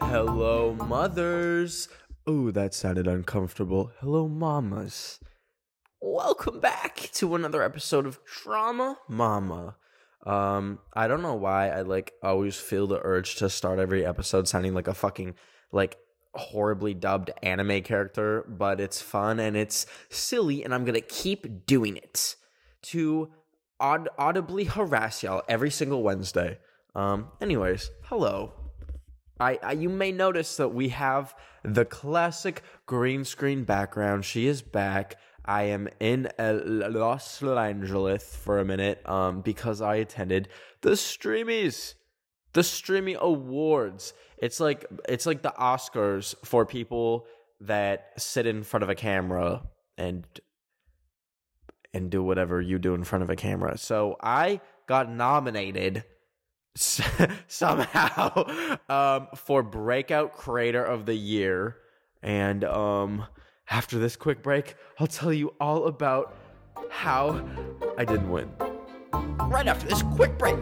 Hello, mothers. Ooh, that sounded uncomfortable. Hello, mamas. Welcome back to another episode of Drama Mama. Um, I don't know why I like always feel the urge to start every episode sounding like a fucking like horribly dubbed anime character, but it's fun and it's silly, and I'm gonna keep doing it to aud- audibly harass y'all every single Wednesday. Um, anyways, hello. I, I you may notice that we have the classic green screen background. She is back. I am in Los Angeles for a minute um, because I attended the Streamies, the Streamy Awards. It's like it's like the Oscars for people that sit in front of a camera and and do whatever you do in front of a camera. So I got nominated somehow um, for breakout creator of the year. And um after this quick break i'll tell you all about how i didn't win. Right after this quick break.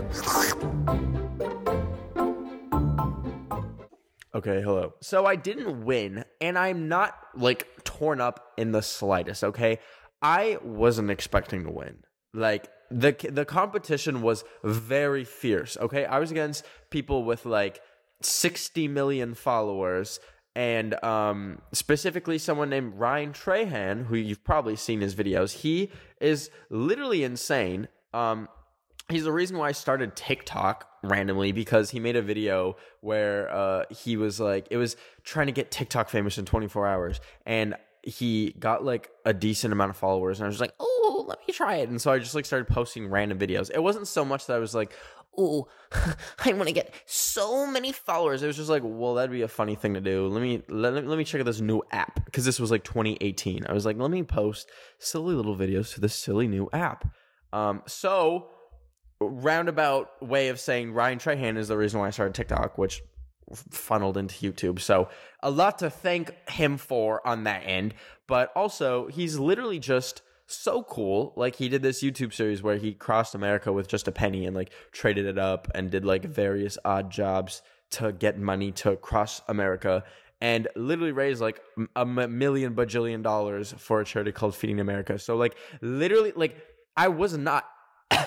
Okay hello. So i didn't win and i'm not like torn up in the slightest okay? I wasn't expecting to win. Like the the competition was very fierce. Okay, I was against people with like 60 million followers and um, specifically someone named Ryan Trahan, who you've probably seen his videos. He is literally insane. Um, he's the reason why I started TikTok randomly because he made a video where uh, he was like, it was trying to get TikTok famous in 24 hours, and he got like a decent amount of followers, and I was like, oh, let me try it. And so I just like started posting random videos. It wasn't so much that I was like, oh, I want to get so many followers. It was just like, well, that'd be a funny thing to do. Let me let, let me check out this new app because this was like 2018. I was like, let me post silly little videos to this silly new app. Um, so roundabout way of saying Ryan Trahan is the reason why I started TikTok, which funneled into YouTube. So a lot to thank him for on that end, but also he's literally just so cool. Like he did this YouTube series where he crossed America with just a penny and like traded it up and did like various odd jobs to get money to cross America and literally raised like a million bajillion dollars for a charity called Feeding America. So like literally like I was not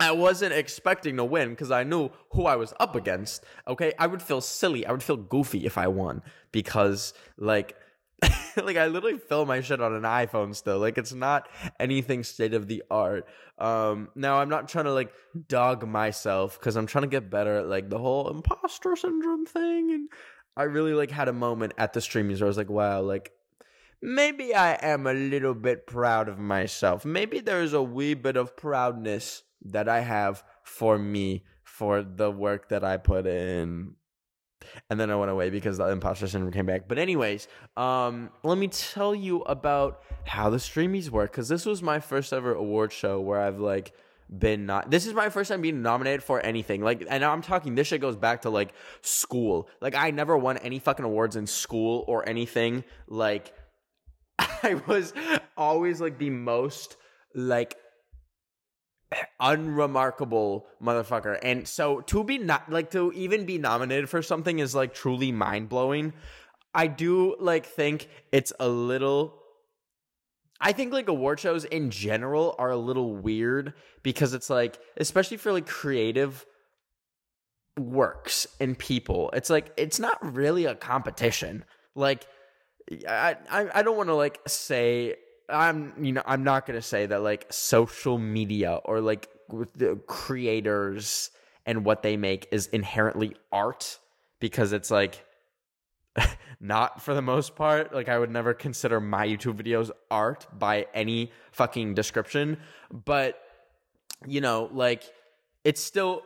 I wasn't expecting to win because I knew who I was up against. Okay, I would feel silly. I would feel goofy if I won because, like, like I literally film my shit on an iPhone still. Like, it's not anything state of the art. Um, now I'm not trying to like dog myself because I'm trying to get better at like the whole imposter syndrome thing. And I really like had a moment at the streamies where I was like, wow, like maybe I am a little bit proud of myself. Maybe there's a wee bit of proudness that I have for me for the work that I put in. And then I went away because the imposter syndrome came back. But anyways, um, let me tell you about how the streamies work because this was my first ever award show where I've like been not this is my first time being nominated for anything. Like and i'm talking this shit goes back to like school. Like i never won any fucking awards in school or anything. Like i was always like the most like unremarkable motherfucker. And so to be not like to even be nominated for something is like truly mind blowing. I do like think it's a little I think like award shows in general are a little weird because it's like especially for like creative works and people. It's like it's not really a competition. Like I I, I don't want to like say I'm you know I'm not gonna say that like social media or like the creators and what they make is inherently art because it's like not for the most part. Like I would never consider my YouTube videos art by any fucking description. But you know like it's still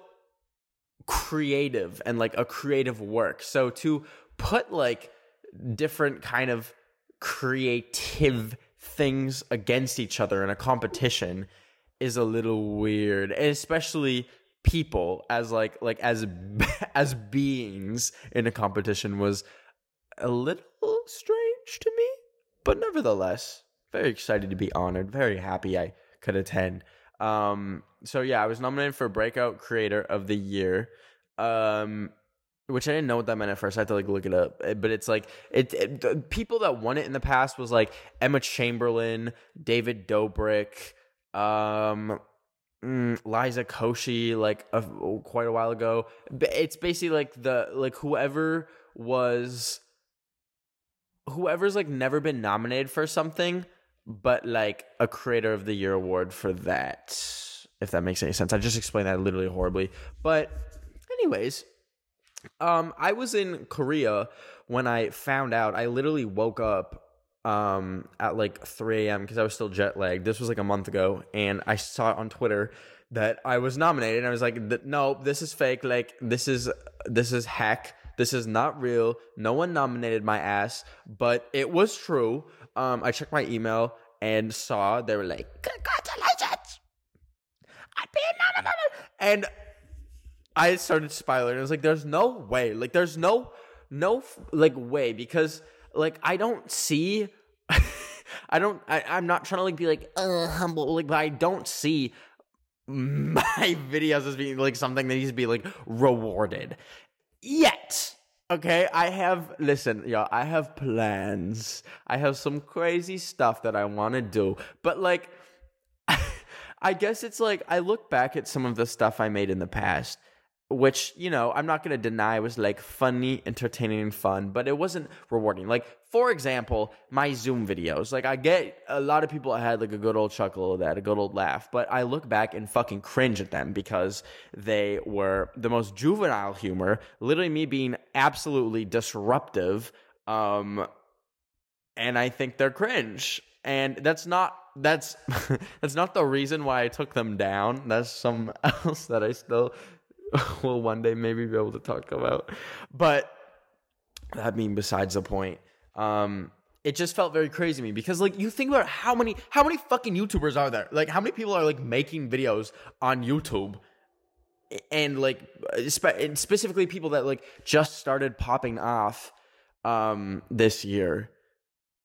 creative and like a creative work. So to put like different kind of creative things against each other in a competition is a little weird especially people as like like as as beings in a competition was a little strange to me but nevertheless very excited to be honored very happy i could attend um so yeah, I was nominated for Breakout Creator of the Year. Um, which I didn't know what that meant at first. I had to like look it up, Eh, but it's like it, it people that won it in the past was like Emma Chamberlain, David Dobrik, um, mm, Liza Koshy, like a, quite a while ago. It's basically like the like whoever was whoever's like never been nominated for something, but like a Creator of the Year award for that. If that makes any sense, I just explained that literally horribly, but anyways um, I was in Korea when I found out. I literally woke up um at like 3 a.m. because I was still jet lagged. This was like a month ago, and I saw on Twitter that I was nominated. And I was like, no, this is fake. Like this is this is hack. This is not real. No one nominated my ass, but it was true. Um, I checked my email and saw they were like, congratulations, I'm being nominated, and I started spiraling. I was like, "There's no way. Like, there's no, no, like way because like I don't see." I don't. I, I'm not trying to like be like humble, like, but I don't see my videos as being like something that needs to be like rewarded yet. Okay, I have listen, y'all. I have plans. I have some crazy stuff that I want to do, but like, I guess it's like I look back at some of the stuff I made in the past which you know i'm not going to deny was like funny entertaining and fun but it wasn't rewarding. Like for example my zoom videos. Like i get a lot of people had like a good old chuckle at that a good old laugh but i look back and fucking cringe at them because they were the most juvenile humor literally me being absolutely disruptive um and i think they're cringe. And that's not that's that's not the reason why I took them down. That's some else that I still will one day maybe be able to talk about. But that being besides the point, um, it just felt very crazy to me because like you think about how many how many fucking YouTubers are there? Like how many people are like making videos on YouTube? And like and specifically people that like just started popping off um this year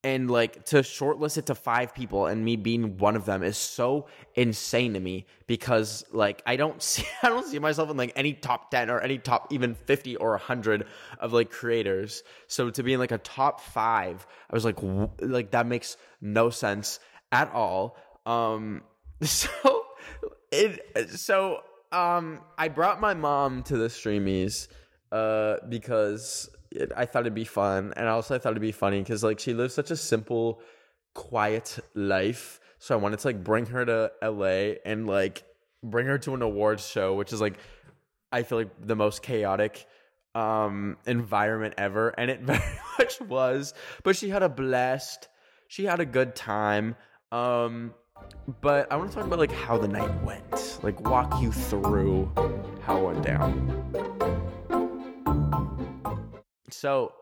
and like to shortlist it to five people and me being one of them is so insane to me because like I don't see I don't see myself in like any top 10 or any top even 50 or 100 of like creators. So to be in like a top 5 I was like w- like that makes no sense at all. Um so it so um I brought my mom to the streamies uh because it, I thought it'd be fun, and also I thought it'd be funny because like she lives such a simple, quiet life. So I wanted to like bring her to LA and like bring her to an awards show, which is like I feel like the most chaotic um environment ever, and it very much was. But she had a blast. She had a good time. Um, but I want to talk about like how the night went, like walk you through how it went down. So,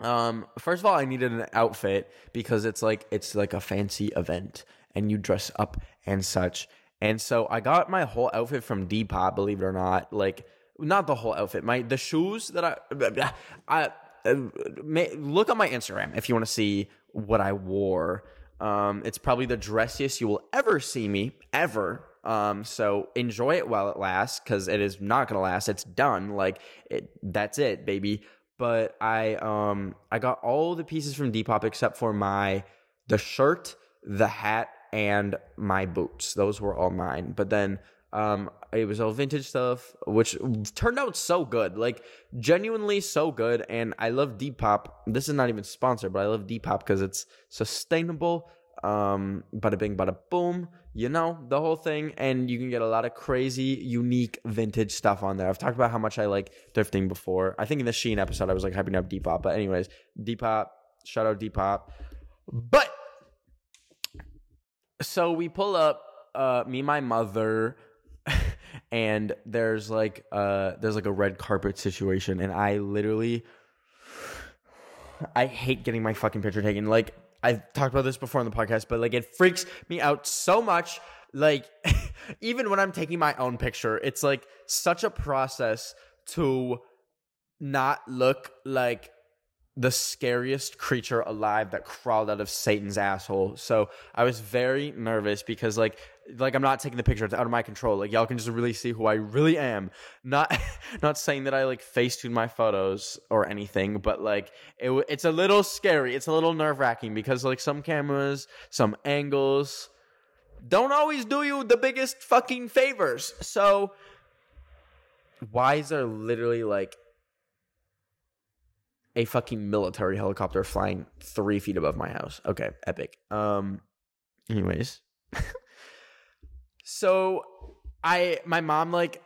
um, first of all, I needed an outfit because it's like it's like a fancy event and you dress up and such. And so I got my whole outfit from Depop, believe it or not. Like not the whole outfit. My the shoes that I I uh, may, look on my Instagram if you want to see what I wore. Um, it's probably the dressiest you will ever see me ever. Um, so enjoy it while it lasts because it is not gonna last. It's done. Like it, that's it, baby but I um I got all the pieces from Depop except for my the shirt, the hat, and my boots. Those were all mine. But then um it was all vintage stuff, which turned out so good. Like genuinely so good. And I love Depop. This is not even sponsored, but I love Depop because it's sustainable. Um, bada bing, bada boom you know, the whole thing. And you can get a lot of crazy, unique vintage stuff on there. I've talked about how much I like thrifting before. I think in the Shein episode, I was like hyping up Depop. But, anyways, Depop, shout out Depop. But, so we pull up, uh, me, my mother, and there's like, uh, there's like a red carpet situation. And I literally, I hate getting my fucking picture taken. Like, I've talked about this before on the podcast, but like it freaks me out so much. Like, even when I'm taking my own picture, it's like such a process to not look like the scariest creature alive that crawled out of Satan's asshole. So I was very nervous because like like I'm not taking the picture. It's out of my control. Like y'all can just really see who I really am. Not not saying that I like facetune my photos or anything, but like it, it's a little scary. It's a little nerve wracking because like some cameras, some angles don't always do you the biggest fucking favors. So why is there literally like a fucking military helicopter flying three feet above my house? Okay, epic. Um, anyways. so I my mom like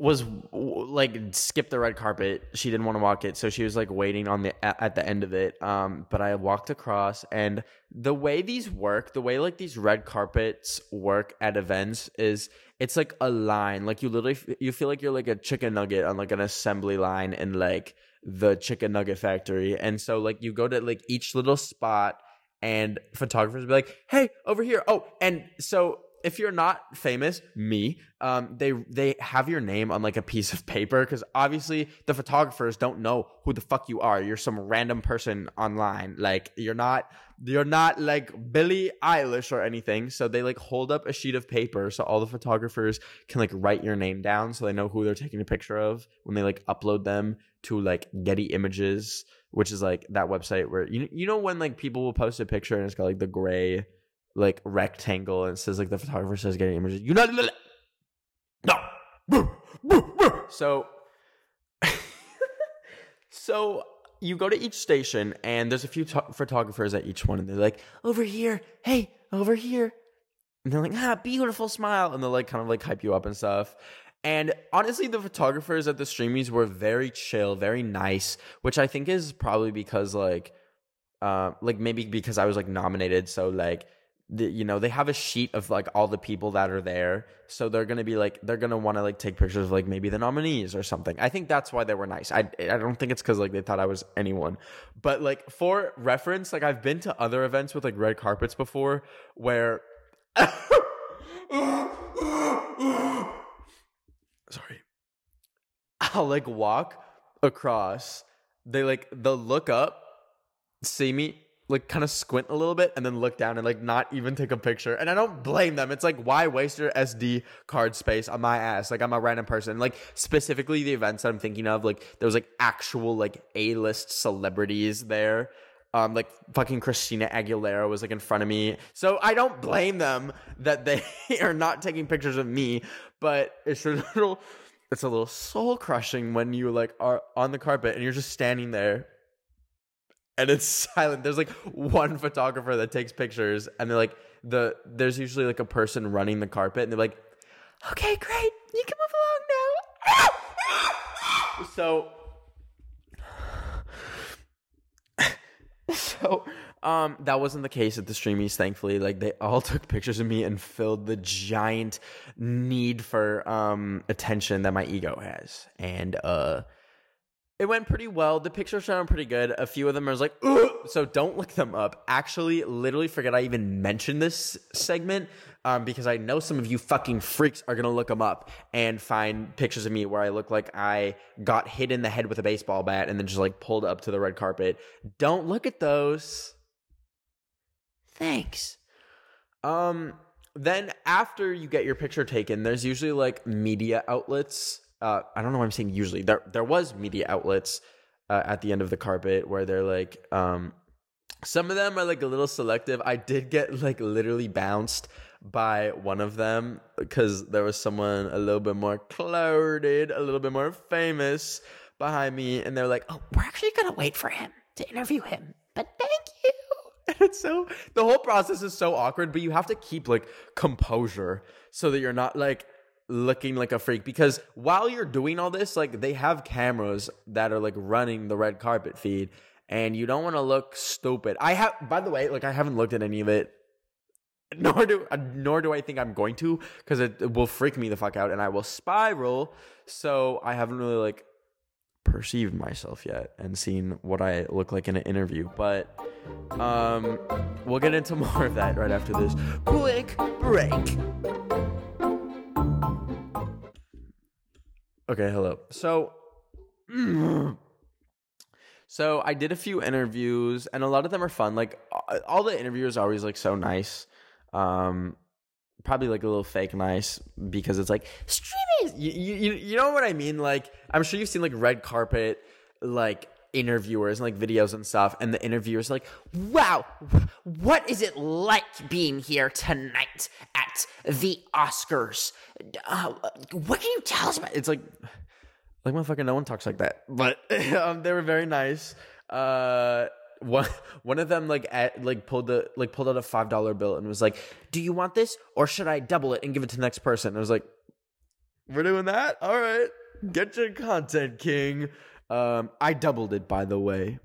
was like skipped the red carpet. She didn't want to walk it, so she was like waiting on the at the end of it. Um, but I walked across, and the way these work, the way like these red carpets work at events is it's like a line. Like you literally you feel like you're like a chicken nugget on like an assembly line and like the chicken nugget factory, and so like you go to like each little spot, and photographers be like, "Hey, over here." Oh, and so if you're not famous, me, um, they they have your name on like a piece of paper because obviously the photographers don't know who the fuck you are. You're some random person online. Like you're not you're not like Billie Eilish or anything. So they like hold up a sheet of paper so all the photographers can like write your name down so they know who they're taking a picture of when they like upload them to like Getty Images, which is like that website where you you know when like people will post a picture and it's got like the gray like rectangle and says like the photographer says Getty Images. You know, no. So, so you go to each station and there's a few to- photographers at each one, and they're like, over here, hey, over here, and they're like, ah, beautiful smile, and they'll like kind of like hype you up and stuff. And honestly, the photographers at the streamies were very chill, very nice, which I think is probably because like, uh, like maybe because I was like nominated, so like the, you know they have a sheet of like all the people that are there. So they're gonna be like they're gonna want to like take pictures of like maybe the nominees or something. I think that's why they were nice. I i don't think it's because like they thought i was anyone. But like for reference like i've been to other events with like red carpets before where sorry. I'll like walk across. They like they'll look up see me like kind of squint a little bit and then look down and like not even take a picture. And I don't blame them. It's like why waste your SD card space on my ass? Like I'm a random person. Like specifically the events that I'm thinking of, like there was like actual like A-list celebrities there. Um, like fucking Christina Aguilera was like in front of me. So I don't blame them that they are not taking pictures of me, but it's a little it's a little soul crushing when you like are on the carpet and you're just standing there and it's silent. There's like one photographer that takes pictures, and they're like the there's usually like a person running the carpet, and they're like, "Okay, great, you can move along now." so, so um, that wasn't the case at the streamies. Thankfully, like they all took pictures of me and filled the giant need for um attention that my ego has, and uh it went pretty well. The pictures sound pretty good. A few of them I was like, Ugh! so don't look them up. Actually, literally forget I even mentioned this segment um, because I know some of you fucking freaks are gonna look them up and find pictures of me where I look like I got hit in the head with a baseball bat and then just like pulled up to the red carpet. Don't look at those. Thanks. Um, then after you get your picture taken, there's usually like media outlets uh, I don't know why I'm saying usually there there was media outlets uh, at the end of the carpet where they're like um, some of them are like a little selective. I did get like literally bounced by one of them because there was someone a little bit more clouded, a little bit more famous behind me, and they're like, "Oh, we're actually gonna wait for him to interview him." But thank you. And it's so the whole process is so awkward, but you have to keep like composure so that you're not like looking like a freak because while you're doing all this like they have cameras that are like running the red carpet feed and you don't want to look stupid. I have by the way like i haven't looked at any of it nor do uh, nor do i think i'm going to because it, it will freak me the fuck out and i will spiral. So i haven't really like perceived myself yet and seen what i look like in an interview but um we'll get into more of that right after this. Quick break Okay, hello. So, so I did a few interviews, and a lot of them are fun. Like all the interviewers are always like so nice. Um, probably like a little fake nice because it's like streaming. You, you you know what I mean? Like I'm sure you've seen like red carpet like interviewers and like videos and stuff, and the interviewers like, "Wow, what is it like being here tonight at the Oscars? Uh, what can you tell us about?" It's like, like motherfucker, no one talks like that. But um, they were very nice. Uh, one one of them like at, like pulled the like pulled out a five dollar bill and was like, "Do you want this or should I double it and give it to the next person?" And I was like, "We're doing that, all right. Get your content, king." Um, I doubled it by the way.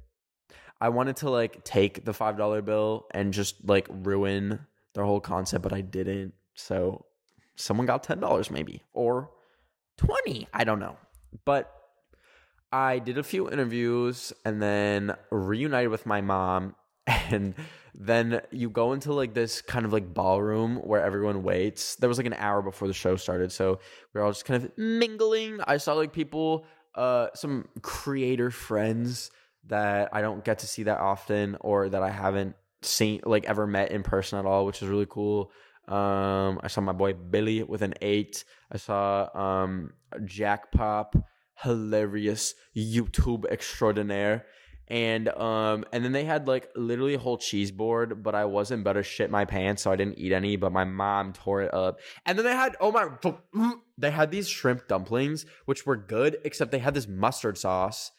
I wanted to like take the five dollar bill and just like ruin their whole concept, but I didn't. So someone got ten dollars maybe or twenty. I don't know, but I did a few interviews and then reunited with my mom. And then you go into like this kind of like ballroom where everyone waits. There was like an hour before the show started. So we are all just kind of mingling. I saw like people, uh, some creator friends that I don't get to see that often or that I haven't seen like ever met in person at all, which is really cool. Um, I saw my boy Billy with an eight. I saw um Jack Pop hilarious YouTube extraordinaire. And um and then they had like literally a whole cheese board, but I wasn't better shit my pants, so I didn't eat any, but my mom tore it up. And then they had oh my they had these shrimp dumplings, which were good, except they had this mustard sauce.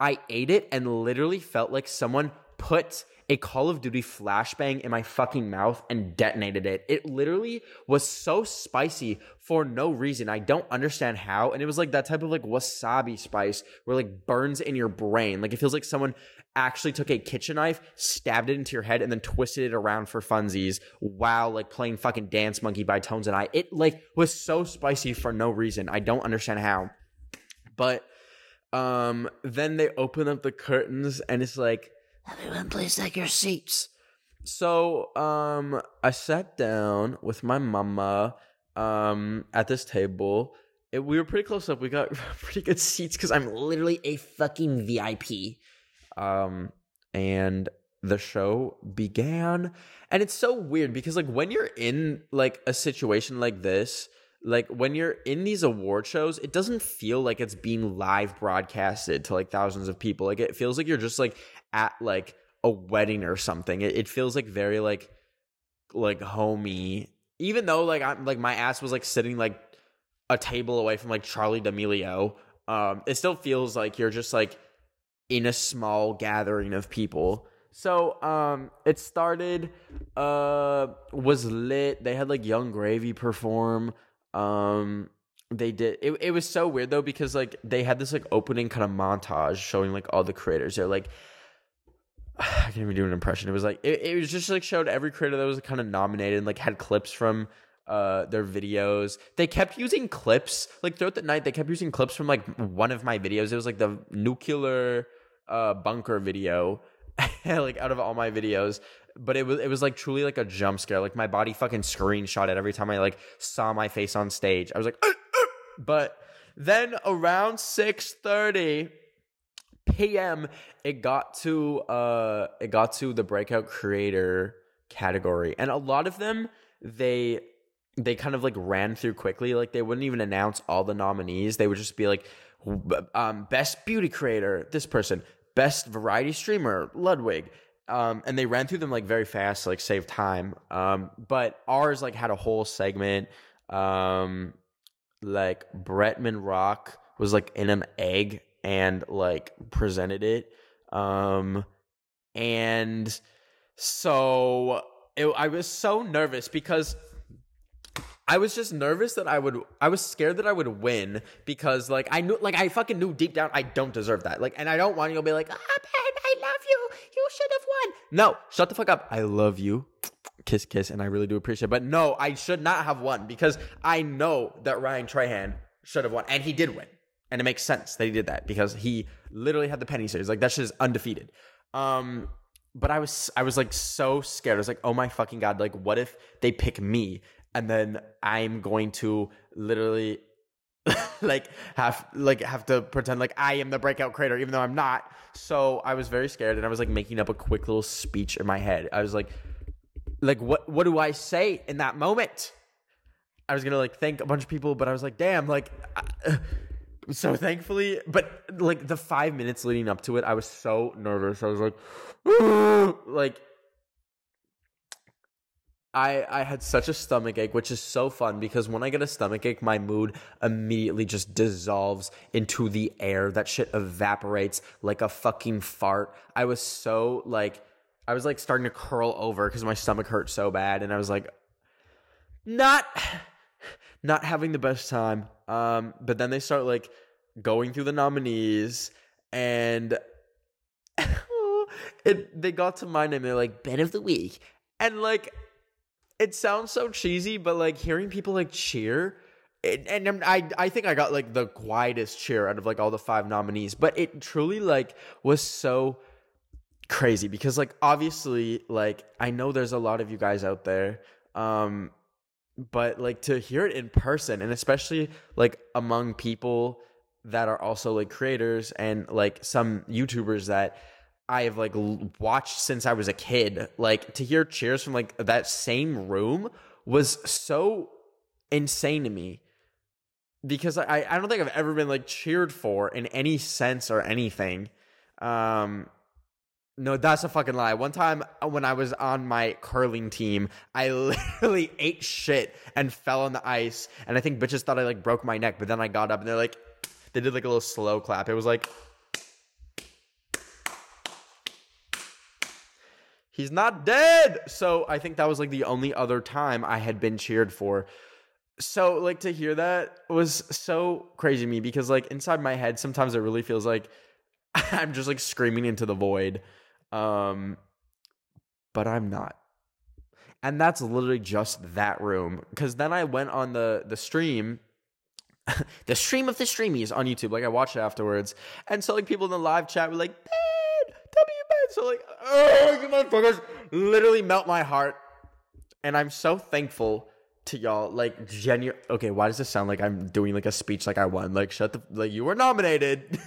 I ate it and literally felt like someone put a Call of Duty flashbang in my fucking mouth and detonated it. It literally was so spicy for no reason. I don't understand how. And it was like that type of like wasabi spice where like burns in your brain. Like it feels like someone actually took a kitchen knife, stabbed it into your head, and then twisted it around for funsies while like playing fucking Dance Monkey by Tones and I. It like was so spicy for no reason. I don't understand how. But um then they open up the curtains and it's like Everyone, please take your seats. So, um, I sat down with my mama, um, at this table. It, we were pretty close up. We got pretty good seats because I'm literally a fucking VIP. Um, and the show began, and it's so weird because like when you're in like a situation like this, like when you're in these award shows, it doesn't feel like it's being live broadcasted to like thousands of people. Like it feels like you're just like at like a wedding or something. It, it feels like very like like homey. Even though like I'm like my ass was like sitting like a table away from like Charli D'Amelio, um, it still feels like you're just like in a small gathering of people. So um it started uh was lit. They had like Yung Gravy perform. Um they did it, it was so weird though because like they had this like opening kind of montage showing like all the creators. They're like I can't even do an impression. It was like it, it was just like showed every creator that was kind of nominated and like had clips from uh their videos. They kept using clips like throughout the night. They kept using clips from like one of my videos. It was like the nuclear uh bunker video, like out of all my videos. But it was it was like truly like a jump scare. Like my body fucking screenshot it every time I like saw my face on stage. I was like, uh, uh. but then around six thirty p.m. it got to uh it got to the breakout creator category, and a lot of them they they kind of like ran through quickly. Like they wouldn't even announce all the nominees. They would just be like, um, best beauty creator, this person, best variety streamer, Ludwig. Um, and they ran through them like very fast, like save time. Um, but ours like had a whole segment. Um, like Bretman Rock was like in an egg and like presented it. Um, and so it, I was so nervous because I was just nervous that I would I was scared that I would win because like I knew like I fucking knew deep down I don't deserve that. Like and I don't want you to be like, ah Ben, I love you. You should have won. No, shut the fuck up. I love you. Kiss kiss and I really do appreciate it. But no, I should not have won because I know that Ryan Trahan should have won. And he did win. And it makes sense that he did that because he literally had the penny series. Like that shit is undefeated. Um, but I was I was like so scared. I was like, oh my fucking god! Like, what if they pick me and then I'm going to literally like have like have to pretend like I am the breakout creator, even though I'm not. So I was very scared, and I was like making up a quick little speech in my head. I was like, like what what do I say in that moment? I was gonna like thank a bunch of people, but I was like, damn, like. I, so thankfully, but like the five minutes leading up to it, I was so nervous. I was like, like I I had such a stomach ache, which is so fun because when I get a stomach ache, my mood immediately just dissolves into the air. That shit evaporates like a fucking fart. I was so like I was like starting to curl over because my stomach hurt so bad, and I was like, not not having the best time. Um, but then they start like going through the nominees and it they got to my name, they're like, Ben of the Week. And like it sounds so cheesy, but like hearing people like cheer, it, and I I think I got like the quietest cheer out of like all the five nominees, but it truly like was so crazy because like obviously like I know there's a lot of you guys out there um but like to hear it in person and especially like among people that are also like creators and like some YouTubers that I have like watched since I was a kid. Like to hear cheers from like that same room was so insane to me because I I don't think I've ever been like cheered for in any sense or anything. Um no, that's a fucking lie. One time uh, when I was on my curling team, I literally ate shit and fell on the ice. And I think bitches thought I like broke my neck, but then I got up and they're like, they did like a little slow clap. It was like, he's not dead. So I think that was like the only other time I had been cheered for. So like to hear that was so crazy to me because like inside my head, sometimes it really feels like I'm just like screaming into the void. Um, but I'm not. And that's literally just that room. Because then I went on the the stream, the stream of the streamies on YouTube. Like I watched it afterwards, and so like people in the live chat were like, "Ben, W Ben." So like, oh, you motherfuckers, literally melt my heart. And I'm so thankful to y'all. Like genuine. Okay, why does this sound like I'm doing like a speech like I won? Like shut the like you were nominated,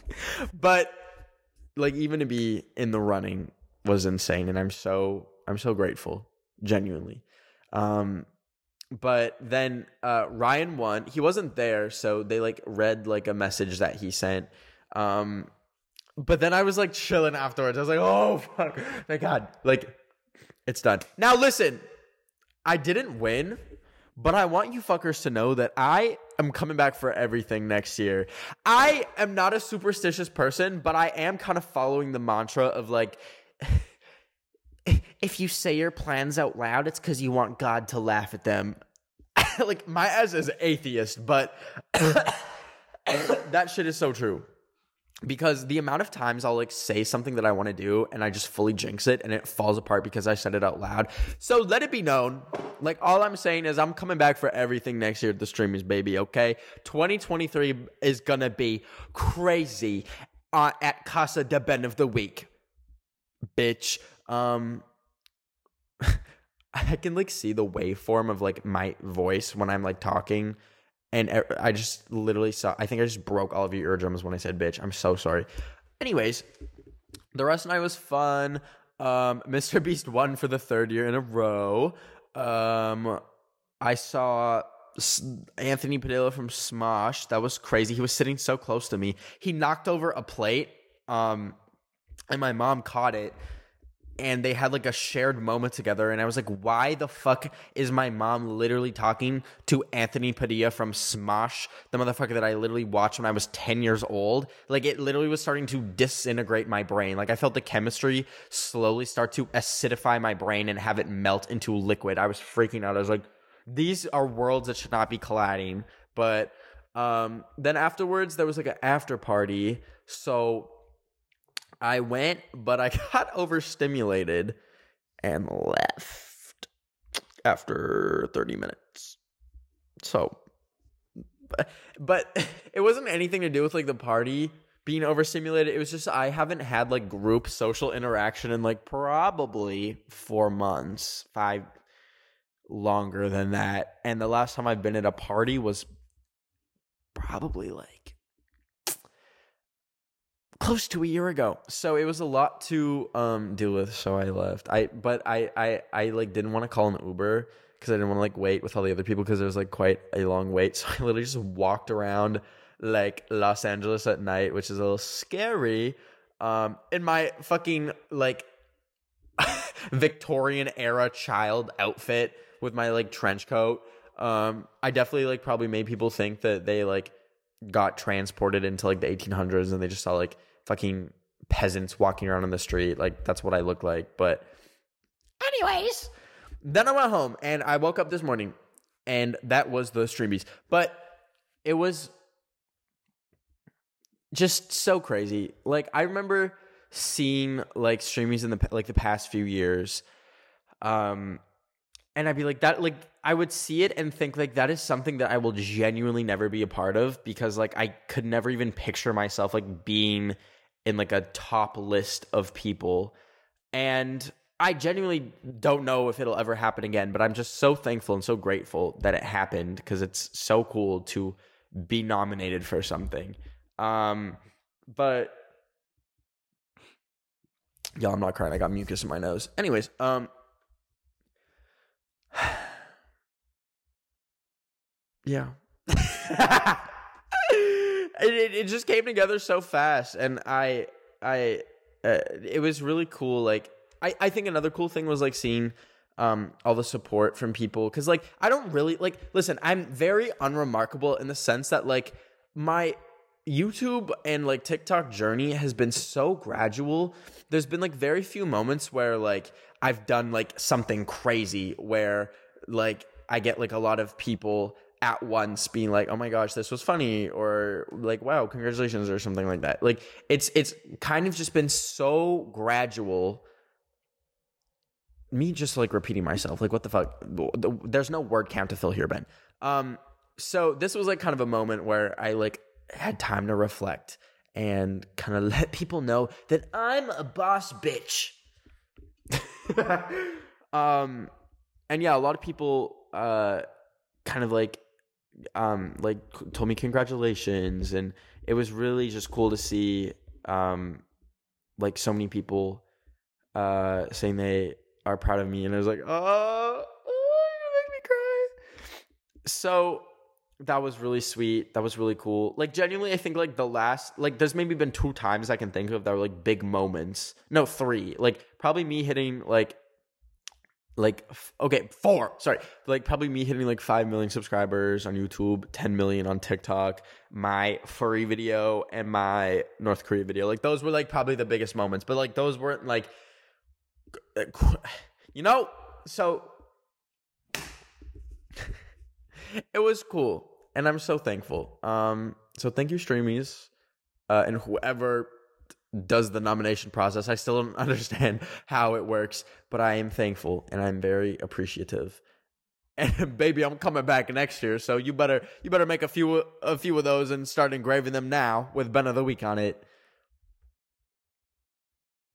but like even to be in the running was insane and i'm so i'm so grateful genuinely. Um but then uh ryan won. He wasn't there so they like read like a message that he sent. Um but then i was like chilling afterwards. I was like oh fuck. My god. Like it's done. Now listen. I didn't win but I want you fuckers to know that I am coming back for everything next year. I am not a superstitious person, but I am kind of following the mantra of like, if you say your plans out loud, it's because you want God to laugh at them. like, my ass is atheist, but that shit is so true because the amount of times I'll like say something that I want to do and I just fully jinx it and it falls apart because I said it out loud. So let it be known. Like all I'm saying is I'm coming back for everything next year at the streamies, baby. Okay, 2023 is gonna be crazy uh, at Casa de Ben of the week, bitch. Um. I can like see the waveform of like my voice when I'm like talking and I just literally saw. I think I just broke all of your eardrums when I said bitch. I'm so sorry. Anyways, the rest of the night was fun. Um, Mr. Beast won for the third year in a row. Um, I saw Anthony Padilla from Smosh. That was crazy. He was sitting so close to me. He knocked over a plate. Um, and my mom caught it and they had like a shared moment together and i was like why the fuck is my mom literally talking to anthony padilla from smosh the motherfucker that i literally watched when i was 10 years old? Like it literally was starting to disintegrate my brain. Like i felt the chemistry slowly start to acidify my brain and have it melt into liquid. I was freaking out. I was like these are worlds that should not be colliding. But um then afterwards there was like an after party. So I went, but I got overstimulated and left after 30 minutes. So, but it wasn't anything to do with like the party being overstimulated. It was just I haven't had like group social interaction in like probably four months, five longer than that. And the last time I've been at a party was probably like close to a year ago. So it was a lot to um deal with, so I left. I but I I I like didn't want to call an Uber because I didn't want to like wait with all the other people because there was like quite a long wait. So I literally just walked around like Los Angeles at night, which is a little scary. Um, in my fucking like Victorian era child outfit with my like trench coat. Um, I definitely like probably made people think that they like got transported into like the 1800s and they just saw like fucking peasants walking around on the street. Like that's what I look like. But anyways, then I went home and I woke up this morning and that was the streamies. But it was just so crazy. Like I remember seeing like streamies in the like the past few years um and I'd be like that like I would see it and think like that is something that I will genuinely never be a part of because like I could never even picture myself like being in like a top list of people and I genuinely don't know if it'll ever happen again but I'm just so thankful and so grateful that it happened because it's so cool to be nominated for something um but Y'all, I'm not crying. I got mucus in my nose. Anyways, um, yeah. it, it, it just came together so fast, and I I uh, it was really cool. Like I I think another cool thing was like seeing um all the support from people because like I don't really like listen. I'm very unremarkable in the sense that like my YouTube and like TikTok journey has been so gradual. There's been like very few moments where like I've done like something crazy where like I get like a lot of people at once being like, "Oh my gosh, this was funny," or like, "Wow, congratulations," or something like that. Like it's it's kind of just been so gradual. Me just like repeating myself, like what the fuck? There's no word count to fill here, Ben. Um, so this was like kind of a moment where I like had time to reflect and kind of let people know that I'm a boss bitch. um and yeah, a lot of people uh kind of like um like told me congratulations and it was really just cool to see um like so many people uh saying they are proud of me and I was like, "Oh, oh you make me cry." So that was really sweet. That was really cool. Like genuinely, I think like the last like there's maybe been two times I can think of that were like big moments. No, three. Like probably me hitting like like okay four sorry like probably me hitting like 5 million subscribers on youtube 10 million on tiktok my furry video and my north korea video like those were like probably the biggest moments but like those weren't like you know so it was cool, and I'm so thankful. Um, so thank you, Streamies, uh, and whoever does the nomination process. I still don't understand how it works, but I am thankful and I'm very appreciative. And baby, I'm coming back next year, so you better you better make a few a few of those and start engraving them now with Ben of the Week on it.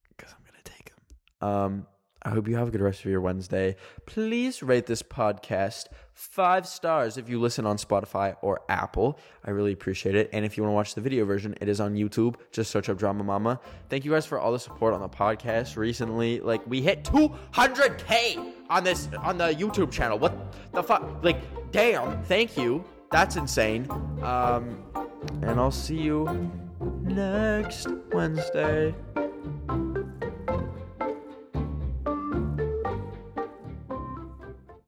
Because I'm gonna take them. Um, I hope you have a good rest of your Wednesday. Please rate this podcast five stars if you listen on Spotify or Apple. I really appreciate it. And if you want to watch the video version, it is on YouTube. Just search up Drama Mama. Thank you guys for all the support on the podcast recently. Like we hit 200k on this on the YouTube channel. What the fuck? Like, damn. Thank you. That's insane. Um, and I'll see you next Wednesday.